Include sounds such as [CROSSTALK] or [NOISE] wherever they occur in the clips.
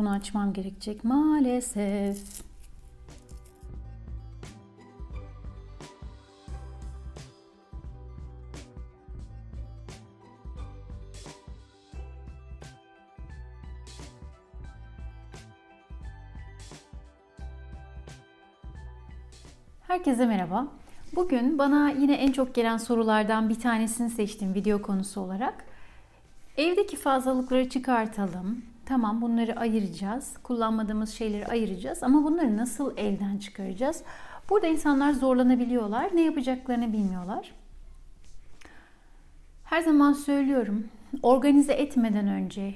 Bunu açmam gerekecek maalesef. Herkese merhaba. Bugün bana yine en çok gelen sorulardan bir tanesini seçtim video konusu olarak. Evdeki fazlalıkları çıkartalım. Tamam bunları ayıracağız. Kullanmadığımız şeyleri ayıracağız ama bunları nasıl evden çıkaracağız? Burada insanlar zorlanabiliyorlar. Ne yapacaklarını bilmiyorlar. Her zaman söylüyorum. Organize etmeden önce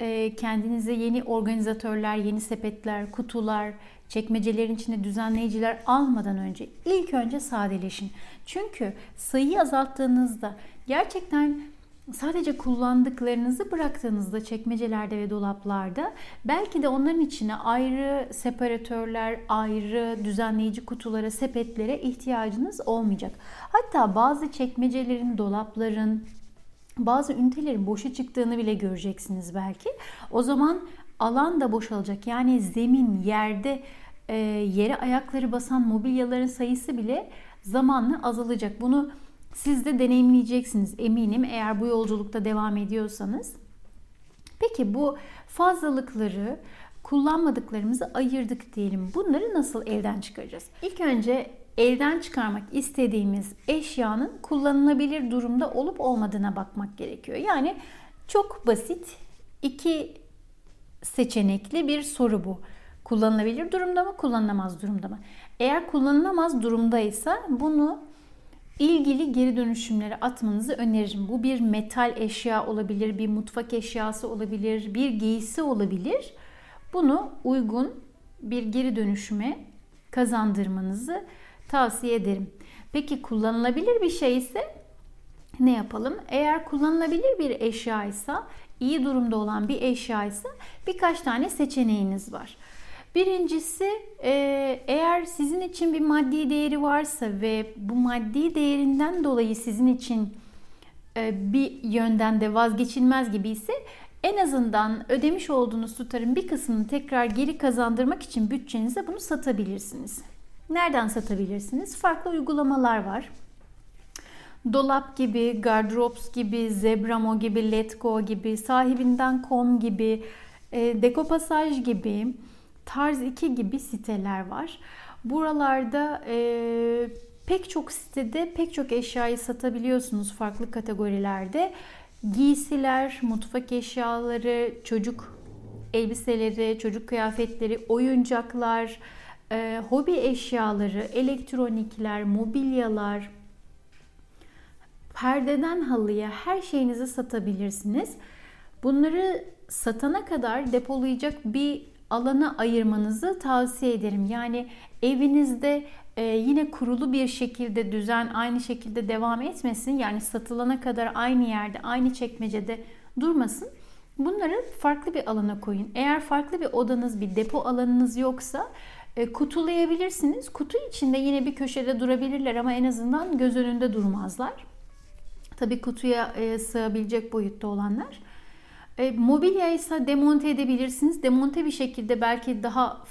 e, kendinize yeni organizatörler, yeni sepetler, kutular, çekmecelerin içinde düzenleyiciler almadan önce ilk önce sadeleşin. Çünkü sayıyı azalttığınızda gerçekten sadece kullandıklarınızı bıraktığınızda çekmecelerde ve dolaplarda belki de onların içine ayrı separatörler, ayrı düzenleyici kutulara, sepetlere ihtiyacınız olmayacak. Hatta bazı çekmecelerin, dolapların, bazı ünitelerin boşa çıktığını bile göreceksiniz belki. O zaman alan da boşalacak. Yani zemin, yerde e, yere ayakları basan mobilyaların sayısı bile zamanla azalacak. Bunu siz de deneyimleyeceksiniz eminim eğer bu yolculukta devam ediyorsanız. Peki bu fazlalıkları kullanmadıklarımızı ayırdık diyelim. Bunları nasıl evden çıkaracağız? İlk önce evden çıkarmak istediğimiz eşyanın kullanılabilir durumda olup olmadığına bakmak gerekiyor. Yani çok basit iki seçenekli bir soru bu. Kullanılabilir durumda mı, kullanılamaz durumda mı? Eğer kullanılamaz durumdaysa bunu ilgili geri dönüşümlere atmanızı öneririm. Bu bir metal eşya olabilir, bir mutfak eşyası olabilir, bir giysi olabilir. Bunu uygun bir geri dönüşüme kazandırmanızı tavsiye ederim. Peki kullanılabilir bir şey ise ne yapalım? Eğer kullanılabilir bir eşya ise, iyi durumda olan bir eşya ise birkaç tane seçeneğiniz var. Birincisi e, eğer sizin için bir maddi değeri varsa ve bu maddi değerinden dolayı sizin için e, bir yönden de vazgeçilmez gibi ise en azından ödemiş olduğunuz tutarın bir kısmını tekrar geri kazandırmak için bütçenize bunu satabilirsiniz. Nereden satabilirsiniz? Farklı uygulamalar var. Dolap gibi, Gardrops gibi, Zebramo gibi, Letgo gibi, sahibinden.com gibi, e, Dekopasaj gibi, Tarz 2 gibi siteler var. Buralarda e, pek çok sitede pek çok eşyayı satabiliyorsunuz farklı kategorilerde. Giysiler, mutfak eşyaları, çocuk elbiseleri, çocuk kıyafetleri, oyuncaklar, e, hobi eşyaları, elektronikler, mobilyalar, perdeden halıya her şeyinizi satabilirsiniz. Bunları satana kadar depolayacak bir alana ayırmanızı tavsiye ederim. Yani evinizde e, yine kurulu bir şekilde düzen aynı şekilde devam etmesin. Yani satılana kadar aynı yerde, aynı çekmecede durmasın. Bunları farklı bir alana koyun. Eğer farklı bir odanız, bir depo alanınız yoksa e, kutulayabilirsiniz. Kutu içinde yine bir köşede durabilirler ama en azından göz önünde durmazlar. Tabii kutuya e, sığabilecek boyutta olanlar. E, mobilya ise demonte edebilirsiniz. Demonte bir şekilde belki daha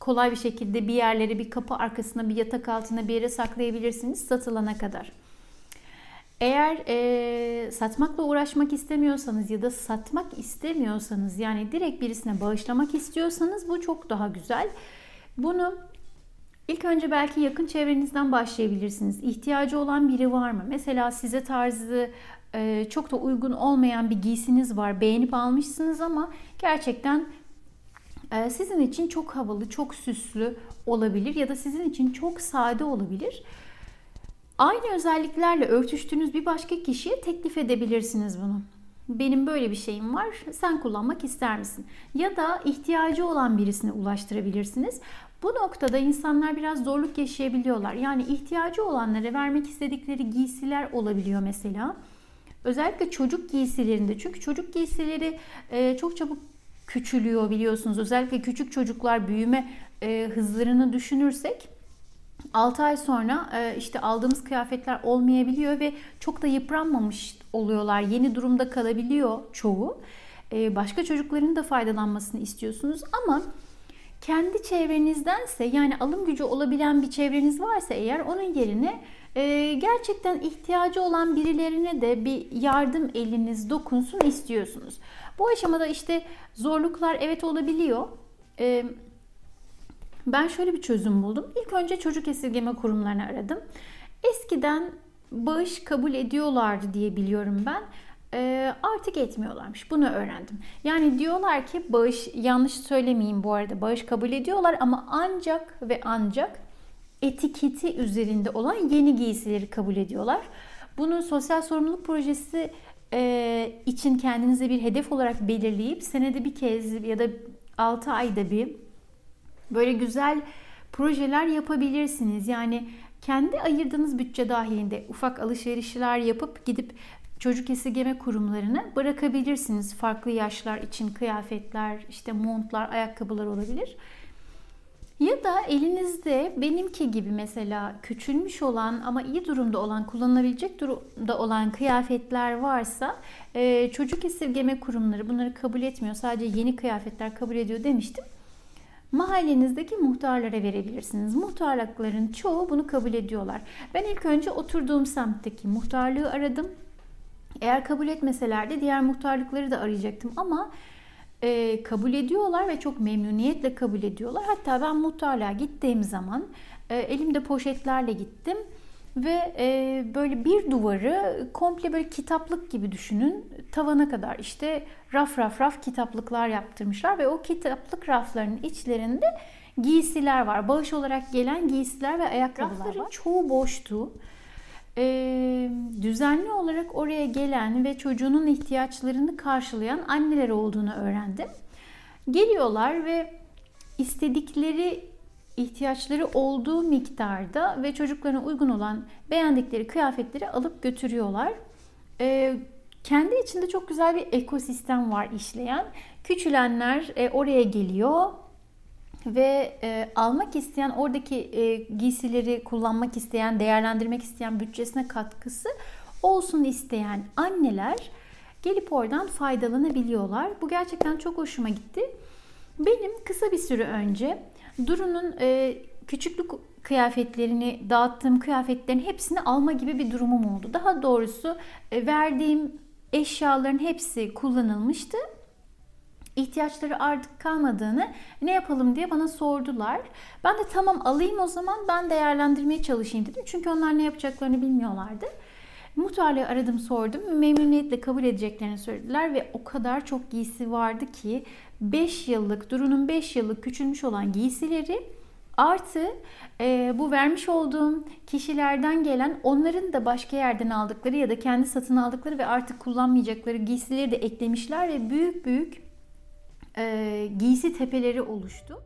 kolay bir şekilde bir yerlere, bir kapı arkasına, bir yatak altına bir yere saklayabilirsiniz satılana kadar. Eğer e, satmakla uğraşmak istemiyorsanız ya da satmak istemiyorsanız yani direkt birisine bağışlamak istiyorsanız bu çok daha güzel. Bunu ilk önce belki yakın çevrenizden başlayabilirsiniz. İhtiyacı olan biri var mı? Mesela size tarzı e, çok da uygun olmayan bir giysiniz var. Beğenip almışsınız ama gerçekten e, sizin için çok havalı, çok süslü olabilir ya da sizin için çok sade olabilir. Aynı özelliklerle örtüştüğünüz bir başka kişiye teklif edebilirsiniz bunu. Benim böyle bir şeyim var. Sen kullanmak ister misin? Ya da ihtiyacı olan birisine ulaştırabilirsiniz. Bu noktada insanlar biraz zorluk yaşayabiliyorlar. Yani ihtiyacı olanlara vermek istedikleri giysiler olabiliyor mesela. Özellikle çocuk giysilerinde çünkü çocuk giysileri e, çok çabuk küçülüyor biliyorsunuz. Özellikle küçük çocuklar büyüme e, hızlarını düşünürsek 6 ay sonra e, işte aldığımız kıyafetler olmayabiliyor ve çok da yıpranmamış oluyorlar. Yeni durumda kalabiliyor çoğu. başka çocukların da faydalanmasını istiyorsunuz ama kendi çevrenizdense yani alım gücü olabilen bir çevreniz varsa eğer onun yerine e, gerçekten ihtiyacı olan birilerine de bir yardım eliniz dokunsun istiyorsunuz. Bu aşamada işte zorluklar evet olabiliyor. E, ben şöyle bir çözüm buldum. İlk önce çocuk esirgeme kurumlarını aradım. Eskiden bağış kabul ediyorlardı diye biliyorum ben. E, artık etmiyorlarmış. Bunu öğrendim. Yani diyorlar ki bağış yanlış söylemeyeyim bu arada bağış kabul ediyorlar ama ancak ve ancak etiketi üzerinde olan yeni giysileri kabul ediyorlar. Bunu sosyal sorumluluk projesi e, için kendinize bir hedef olarak belirleyip senede bir kez ya da 6 ayda bir böyle güzel projeler yapabilirsiniz. Yani kendi ayırdığınız bütçe dahilinde ufak alışverişler yapıp gidip çocuk esirgeme kurumlarına bırakabilirsiniz. Farklı yaşlar için kıyafetler, işte montlar, ayakkabılar olabilir. Ya da elinizde benimki gibi mesela küçülmüş olan ama iyi durumda olan, kullanılabilecek durumda olan kıyafetler varsa e, çocuk esirgeme kurumları bunları kabul etmiyor. Sadece yeni kıyafetler kabul ediyor demiştim. Mahallenizdeki muhtarlara verebilirsiniz. Muhtarlıkların çoğu bunu kabul ediyorlar. Ben ilk önce oturduğum semtteki muhtarlığı aradım. Eğer kabul etmeselerdi diğer muhtarlıkları da arayacaktım ama e, kabul ediyorlar ve çok memnuniyetle kabul ediyorlar. Hatta ben muhtarlığa gittiğim zaman e, elimde poşetlerle gittim ve e, böyle bir duvarı komple böyle kitaplık gibi düşünün tavana kadar işte raf raf raf kitaplıklar yaptırmışlar ve o kitaplık raflarının içlerinde giysiler var. Bağış olarak gelen giysiler ve ayakkabılar Rafların var. çoğu boştu e, düzenli olarak oraya gelen ve çocuğunun ihtiyaçlarını karşılayan anneler olduğunu öğrendim. Geliyorlar ve istedikleri ihtiyaçları olduğu miktarda ve çocuklarına uygun olan beğendikleri kıyafetleri alıp götürüyorlar. E, kendi içinde çok güzel bir ekosistem var işleyen. Küçülenler e, oraya geliyor ve e, almak isteyen oradaki e, giysileri kullanmak isteyen, değerlendirmek isteyen bütçesine katkısı olsun isteyen anneler gelip oradan faydalanabiliyorlar. Bu gerçekten çok hoşuma gitti. Benim kısa bir süre önce Duru'nun e, küçüklük kıyafetlerini, dağıttığım kıyafetlerin hepsini alma gibi bir durumum oldu. Daha doğrusu e, verdiğim eşyaların hepsi kullanılmıştı ihtiyaçları artık kalmadığını ne yapalım diye bana sordular. Ben de tamam alayım o zaman ben değerlendirmeye çalışayım dedim. Çünkü onlar ne yapacaklarını bilmiyorlardı. Muhtarlığı aradım sordum. Memnuniyetle kabul edeceklerini söylediler ve o kadar çok giysi vardı ki 5 yıllık, Duru'nun 5 yıllık küçülmüş olan giysileri artı e, bu vermiş olduğum kişilerden gelen onların da başka yerden aldıkları ya da kendi satın aldıkları ve artık kullanmayacakları giysileri de eklemişler ve büyük büyük e, giysi tepeleri oluştu.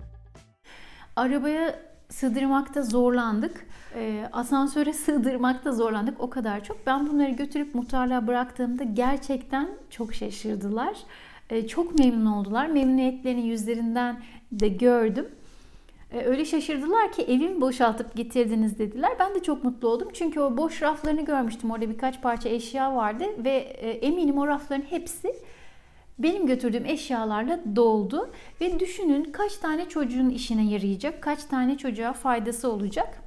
Arabaya sığdırmakta zorlandık. E, asansöre [LAUGHS] sığdırmakta zorlandık o kadar çok. Ben bunları götürüp muhtarlığa bıraktığımda gerçekten çok şaşırdılar. E, çok memnun oldular. Memnuniyetlerini yüzlerinden de gördüm. E, öyle şaşırdılar ki evimi boşaltıp getirdiniz dediler. Ben de çok mutlu oldum. Çünkü o boş raflarını görmüştüm. Orada birkaç parça eşya vardı ve e, eminim o rafların hepsi benim götürdüğüm eşyalarla doldu ve düşünün kaç tane çocuğun işine yarayacak, kaç tane çocuğa faydası olacak.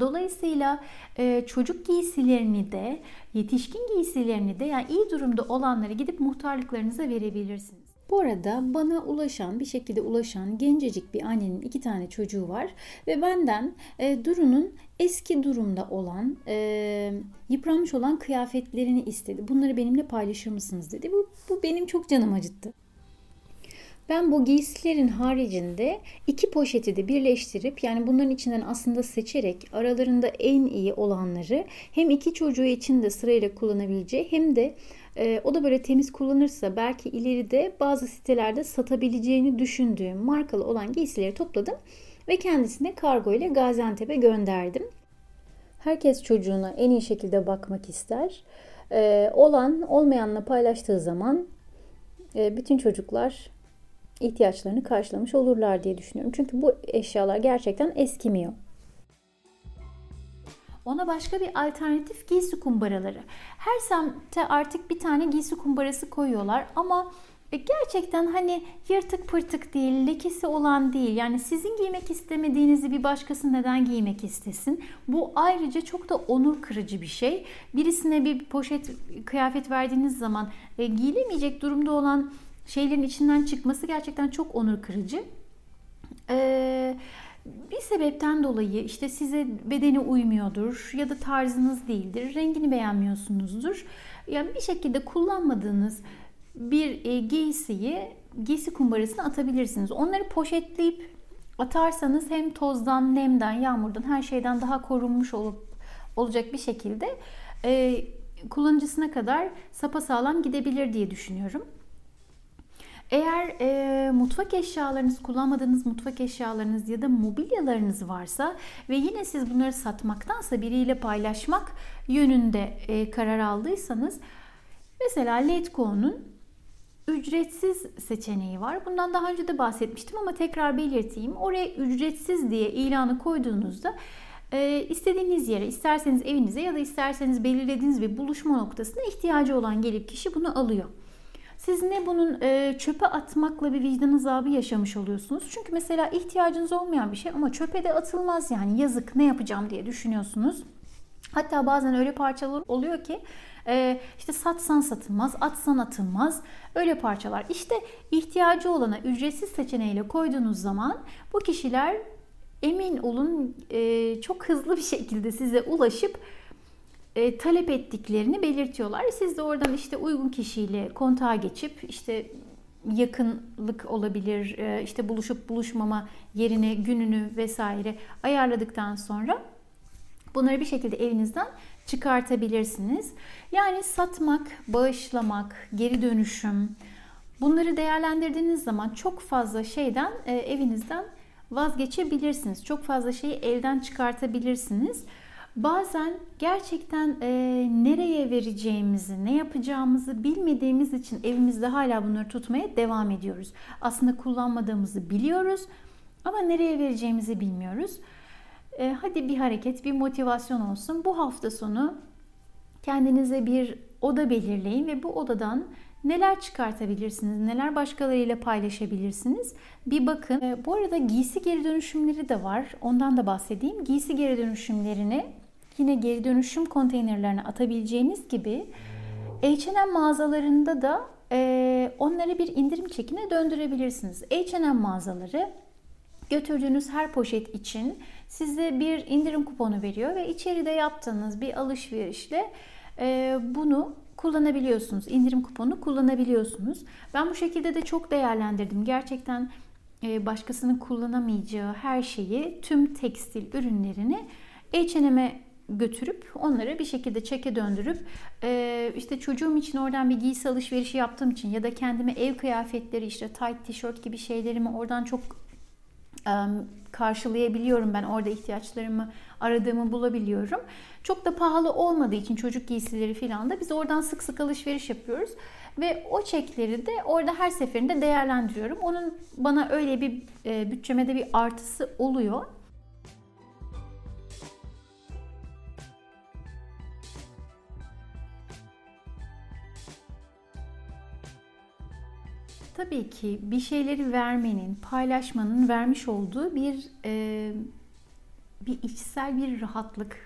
Dolayısıyla e, çocuk giysilerini de, yetişkin giysilerini de yani iyi durumda olanları gidip muhtarlıklarınıza verebilirsiniz. Bu arada bana ulaşan, bir şekilde ulaşan gencecik bir annenin iki tane çocuğu var ve benden e, Duru'nun eski durumda olan, e, yıpranmış olan kıyafetlerini istedi. Bunları benimle paylaşır mısınız dedi. Bu, bu benim çok canım acıttı. Ben bu giysilerin haricinde iki poşeti de birleştirip yani bunların içinden aslında seçerek aralarında en iyi olanları hem iki çocuğu için de sırayla kullanabileceği hem de e, o da böyle temiz kullanırsa belki ileride bazı sitelerde satabileceğini düşündüğüm markalı olan giysileri topladım ve kendisine kargo ile Gaziantep'e gönderdim. Herkes çocuğuna en iyi şekilde bakmak ister. E, olan olmayanla paylaştığı zaman e, bütün çocuklar ihtiyaçlarını karşılamış olurlar diye düşünüyorum. Çünkü bu eşyalar gerçekten eskimiyor. Ona başka bir alternatif giysi kumbaraları. Her semtte artık bir tane giysi kumbarası koyuyorlar ama e, gerçekten hani yırtık pırtık değil, lekesi olan değil. Yani sizin giymek istemediğinizi bir başkası neden giymek istesin? Bu ayrıca çok da onur kırıcı bir şey. Birisine bir poşet kıyafet verdiğiniz zaman e, giyilemeyecek durumda olan şeylerin içinden çıkması gerçekten çok onur kırıcı. Eee bir sebepten dolayı işte size bedeni uymuyordur ya da tarzınız değildir, rengini beğenmiyorsunuzdur. Yani bir şekilde kullanmadığınız bir e, giysiyi giysi kumbarasına atabilirsiniz. Onları poşetleyip atarsanız hem tozdan, nemden, yağmurdan her şeyden daha korunmuş olup olacak bir şekilde e, kullanıcısına kadar sapasağlam gidebilir diye düşünüyorum. Eğer e, mutfak eşyalarınız, kullanmadığınız mutfak eşyalarınız ya da mobilyalarınız varsa ve yine siz bunları satmaktansa biriyle paylaşmak yönünde e, karar aldıysanız mesela Letgo'nun ücretsiz seçeneği var. Bundan daha önce de bahsetmiştim ama tekrar belirteyim. Oraya ücretsiz diye ilanı koyduğunuzda e, istediğiniz yere, isterseniz evinize ya da isterseniz belirlediğiniz bir buluşma noktasına ihtiyacı olan gelip kişi bunu alıyor. Siz ne bunun e, çöpe atmakla bir vicdan azabı yaşamış oluyorsunuz. Çünkü mesela ihtiyacınız olmayan bir şey ama çöpe de atılmaz yani yazık ne yapacağım diye düşünüyorsunuz. Hatta bazen öyle parçalar oluyor ki e, işte satsan satılmaz, atsan atılmaz öyle parçalar. İşte ihtiyacı olana ücretsiz seçeneğiyle koyduğunuz zaman bu kişiler emin olun e, çok hızlı bir şekilde size ulaşıp e, talep ettiklerini belirtiyorlar. Siz de oradan işte uygun kişiyle kontağa geçip işte yakınlık olabilir, e, işte buluşup buluşmama yerini, gününü vesaire ayarladıktan sonra bunları bir şekilde evinizden çıkartabilirsiniz. Yani satmak, bağışlamak, geri dönüşüm bunları değerlendirdiğiniz zaman çok fazla şeyden e, evinizden vazgeçebilirsiniz. Çok fazla şeyi elden çıkartabilirsiniz. Bazen gerçekten e, nereye vereceğimizi, ne yapacağımızı bilmediğimiz için evimizde hala bunları tutmaya devam ediyoruz. Aslında kullanmadığımızı biliyoruz ama nereye vereceğimizi bilmiyoruz. E, hadi bir hareket, bir motivasyon olsun. Bu hafta sonu kendinize bir oda belirleyin ve bu odadan neler çıkartabilirsiniz, neler başkalarıyla paylaşabilirsiniz bir bakın. E, bu arada giysi geri dönüşümleri de var. Ondan da bahsedeyim. Giysi geri dönüşümlerini yine geri dönüşüm konteynerlerine atabileceğiniz gibi H&M mağazalarında da e, onları bir indirim çekine döndürebilirsiniz. H&M mağazaları götürdüğünüz her poşet için size bir indirim kuponu veriyor ve içeride yaptığınız bir alışverişle e, bunu kullanabiliyorsunuz. İndirim kuponu kullanabiliyorsunuz. Ben bu şekilde de çok değerlendirdim. Gerçekten e, başkasının kullanamayacağı her şeyi, tüm tekstil ürünlerini H&M'e götürüp onları bir şekilde çeke döndürüp e, işte çocuğum için oradan bir giysi alışverişi yaptığım için ya da kendime ev kıyafetleri işte tight tişört gibi şeylerimi oradan çok karşılayabiliyorum ben orada ihtiyaçlarımı aradığımı bulabiliyorum. Çok da pahalı olmadığı için çocuk giysileri falan da biz oradan sık sık alışveriş yapıyoruz ve o çekleri de orada her seferinde değerlendiriyorum. Onun bana öyle bir e, bütçemede bir artısı oluyor. Tabii ki bir şeyleri vermenin, paylaşmanın vermiş olduğu bir e, bir içsel bir rahatlık,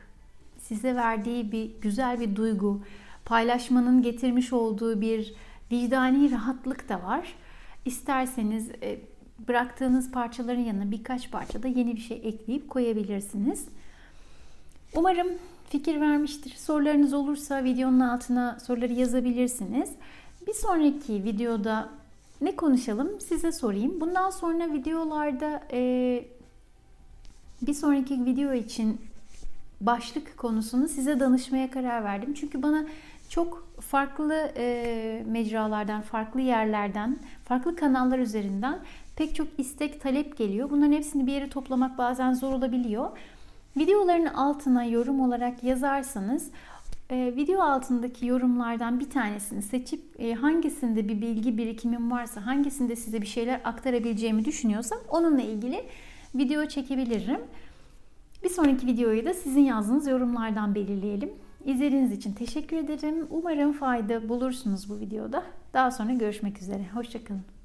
size verdiği bir güzel bir duygu, paylaşmanın getirmiş olduğu bir vicdani rahatlık da var. İsterseniz e, bıraktığınız parçaların yanına birkaç parça da yeni bir şey ekleyip koyabilirsiniz. Umarım fikir vermiştir. Sorularınız olursa videonun altına soruları yazabilirsiniz. Bir sonraki videoda ne konuşalım size sorayım. Bundan sonra videolarda e, bir sonraki video için başlık konusunu size danışmaya karar verdim. Çünkü bana çok farklı e, mecralardan, farklı yerlerden, farklı kanallar üzerinden pek çok istek, talep geliyor. Bunların hepsini bir yere toplamak bazen zor olabiliyor. Videoların altına yorum olarak yazarsanız e, video altındaki yorumlardan bir tanesini seçip e, hangisinde bir bilgi birikimim varsa, hangisinde size bir şeyler aktarabileceğimi düşünüyorsam onunla ilgili video çekebilirim. Bir sonraki videoyu da sizin yazdığınız yorumlardan belirleyelim. İzlediğiniz için teşekkür ederim. Umarım fayda bulursunuz bu videoda. Daha sonra görüşmek üzere. Hoşçakalın.